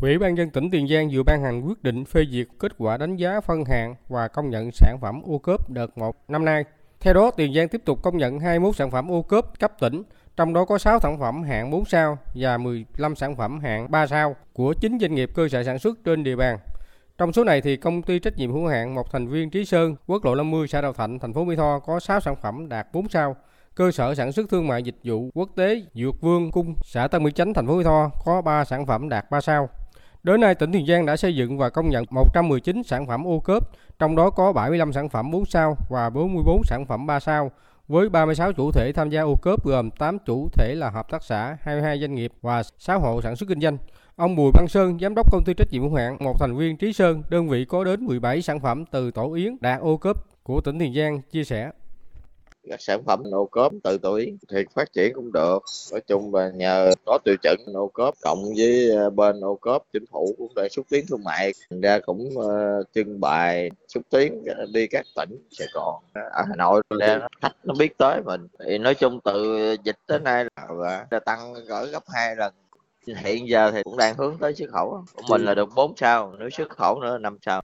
Ủy ban dân tỉnh Tiền Giang vừa ban hành quyết định phê duyệt kết quả đánh giá phân hạng và công nhận sản phẩm ô cốp đợt 1 năm nay. Theo đó, Tiền Giang tiếp tục công nhận 21 sản phẩm ô cốp cấp tỉnh, trong đó có 6 sản phẩm hạng 4 sao và 15 sản phẩm hạng 3 sao của 9 doanh nghiệp cơ sở sản xuất trên địa bàn. Trong số này thì công ty trách nhiệm hữu hạn một thành viên Trí Sơn, quốc lộ 50 xã Đào Thạnh, thành phố Mỹ Tho có 6 sản phẩm đạt 4 sao. Cơ sở sản xuất thương mại dịch vụ quốc tế Dược Vương Cung, xã Tân Mỹ Chánh, thành phố Mỹ Tho có 3 sản phẩm đạt 3 sao. Đến nay, tỉnh Tiền Giang đã xây dựng và công nhận 119 sản phẩm ô cốp, trong đó có 75 sản phẩm 4 sao và 44 sản phẩm 3 sao, với 36 chủ thể tham gia ô cốp gồm 8 chủ thể là hợp tác xã, 22 doanh nghiệp và 6 hộ sản xuất kinh doanh. Ông Bùi Văn Sơn, giám đốc công ty trách nhiệm hữu hạn một thành viên Trí Sơn, đơn vị có đến 17 sản phẩm từ tổ yến đạt ô cốp của tỉnh Tiền Giang chia sẻ các sản phẩm ô cốp tự tuổi thì phát triển cũng được. Nói chung là nhờ có tiêu chuẩn ô cốp cộng với ờ, bên ô cốp chính phủ cũng đang xúc tiến thương mại. Thành ra cũng uh, trưng bày xúc tiến ờ, đi các tỉnh sài gòn ở hà nội. Đang khách nó biết tới mình. Thì nói chung từ dịch tới nay là tăng gỡ gấp hai lần. Hiện giờ thì cũng đang hướng tới xuất khẩu của mình là được 4 sao nếu xuất khẩu nữa 5 sao.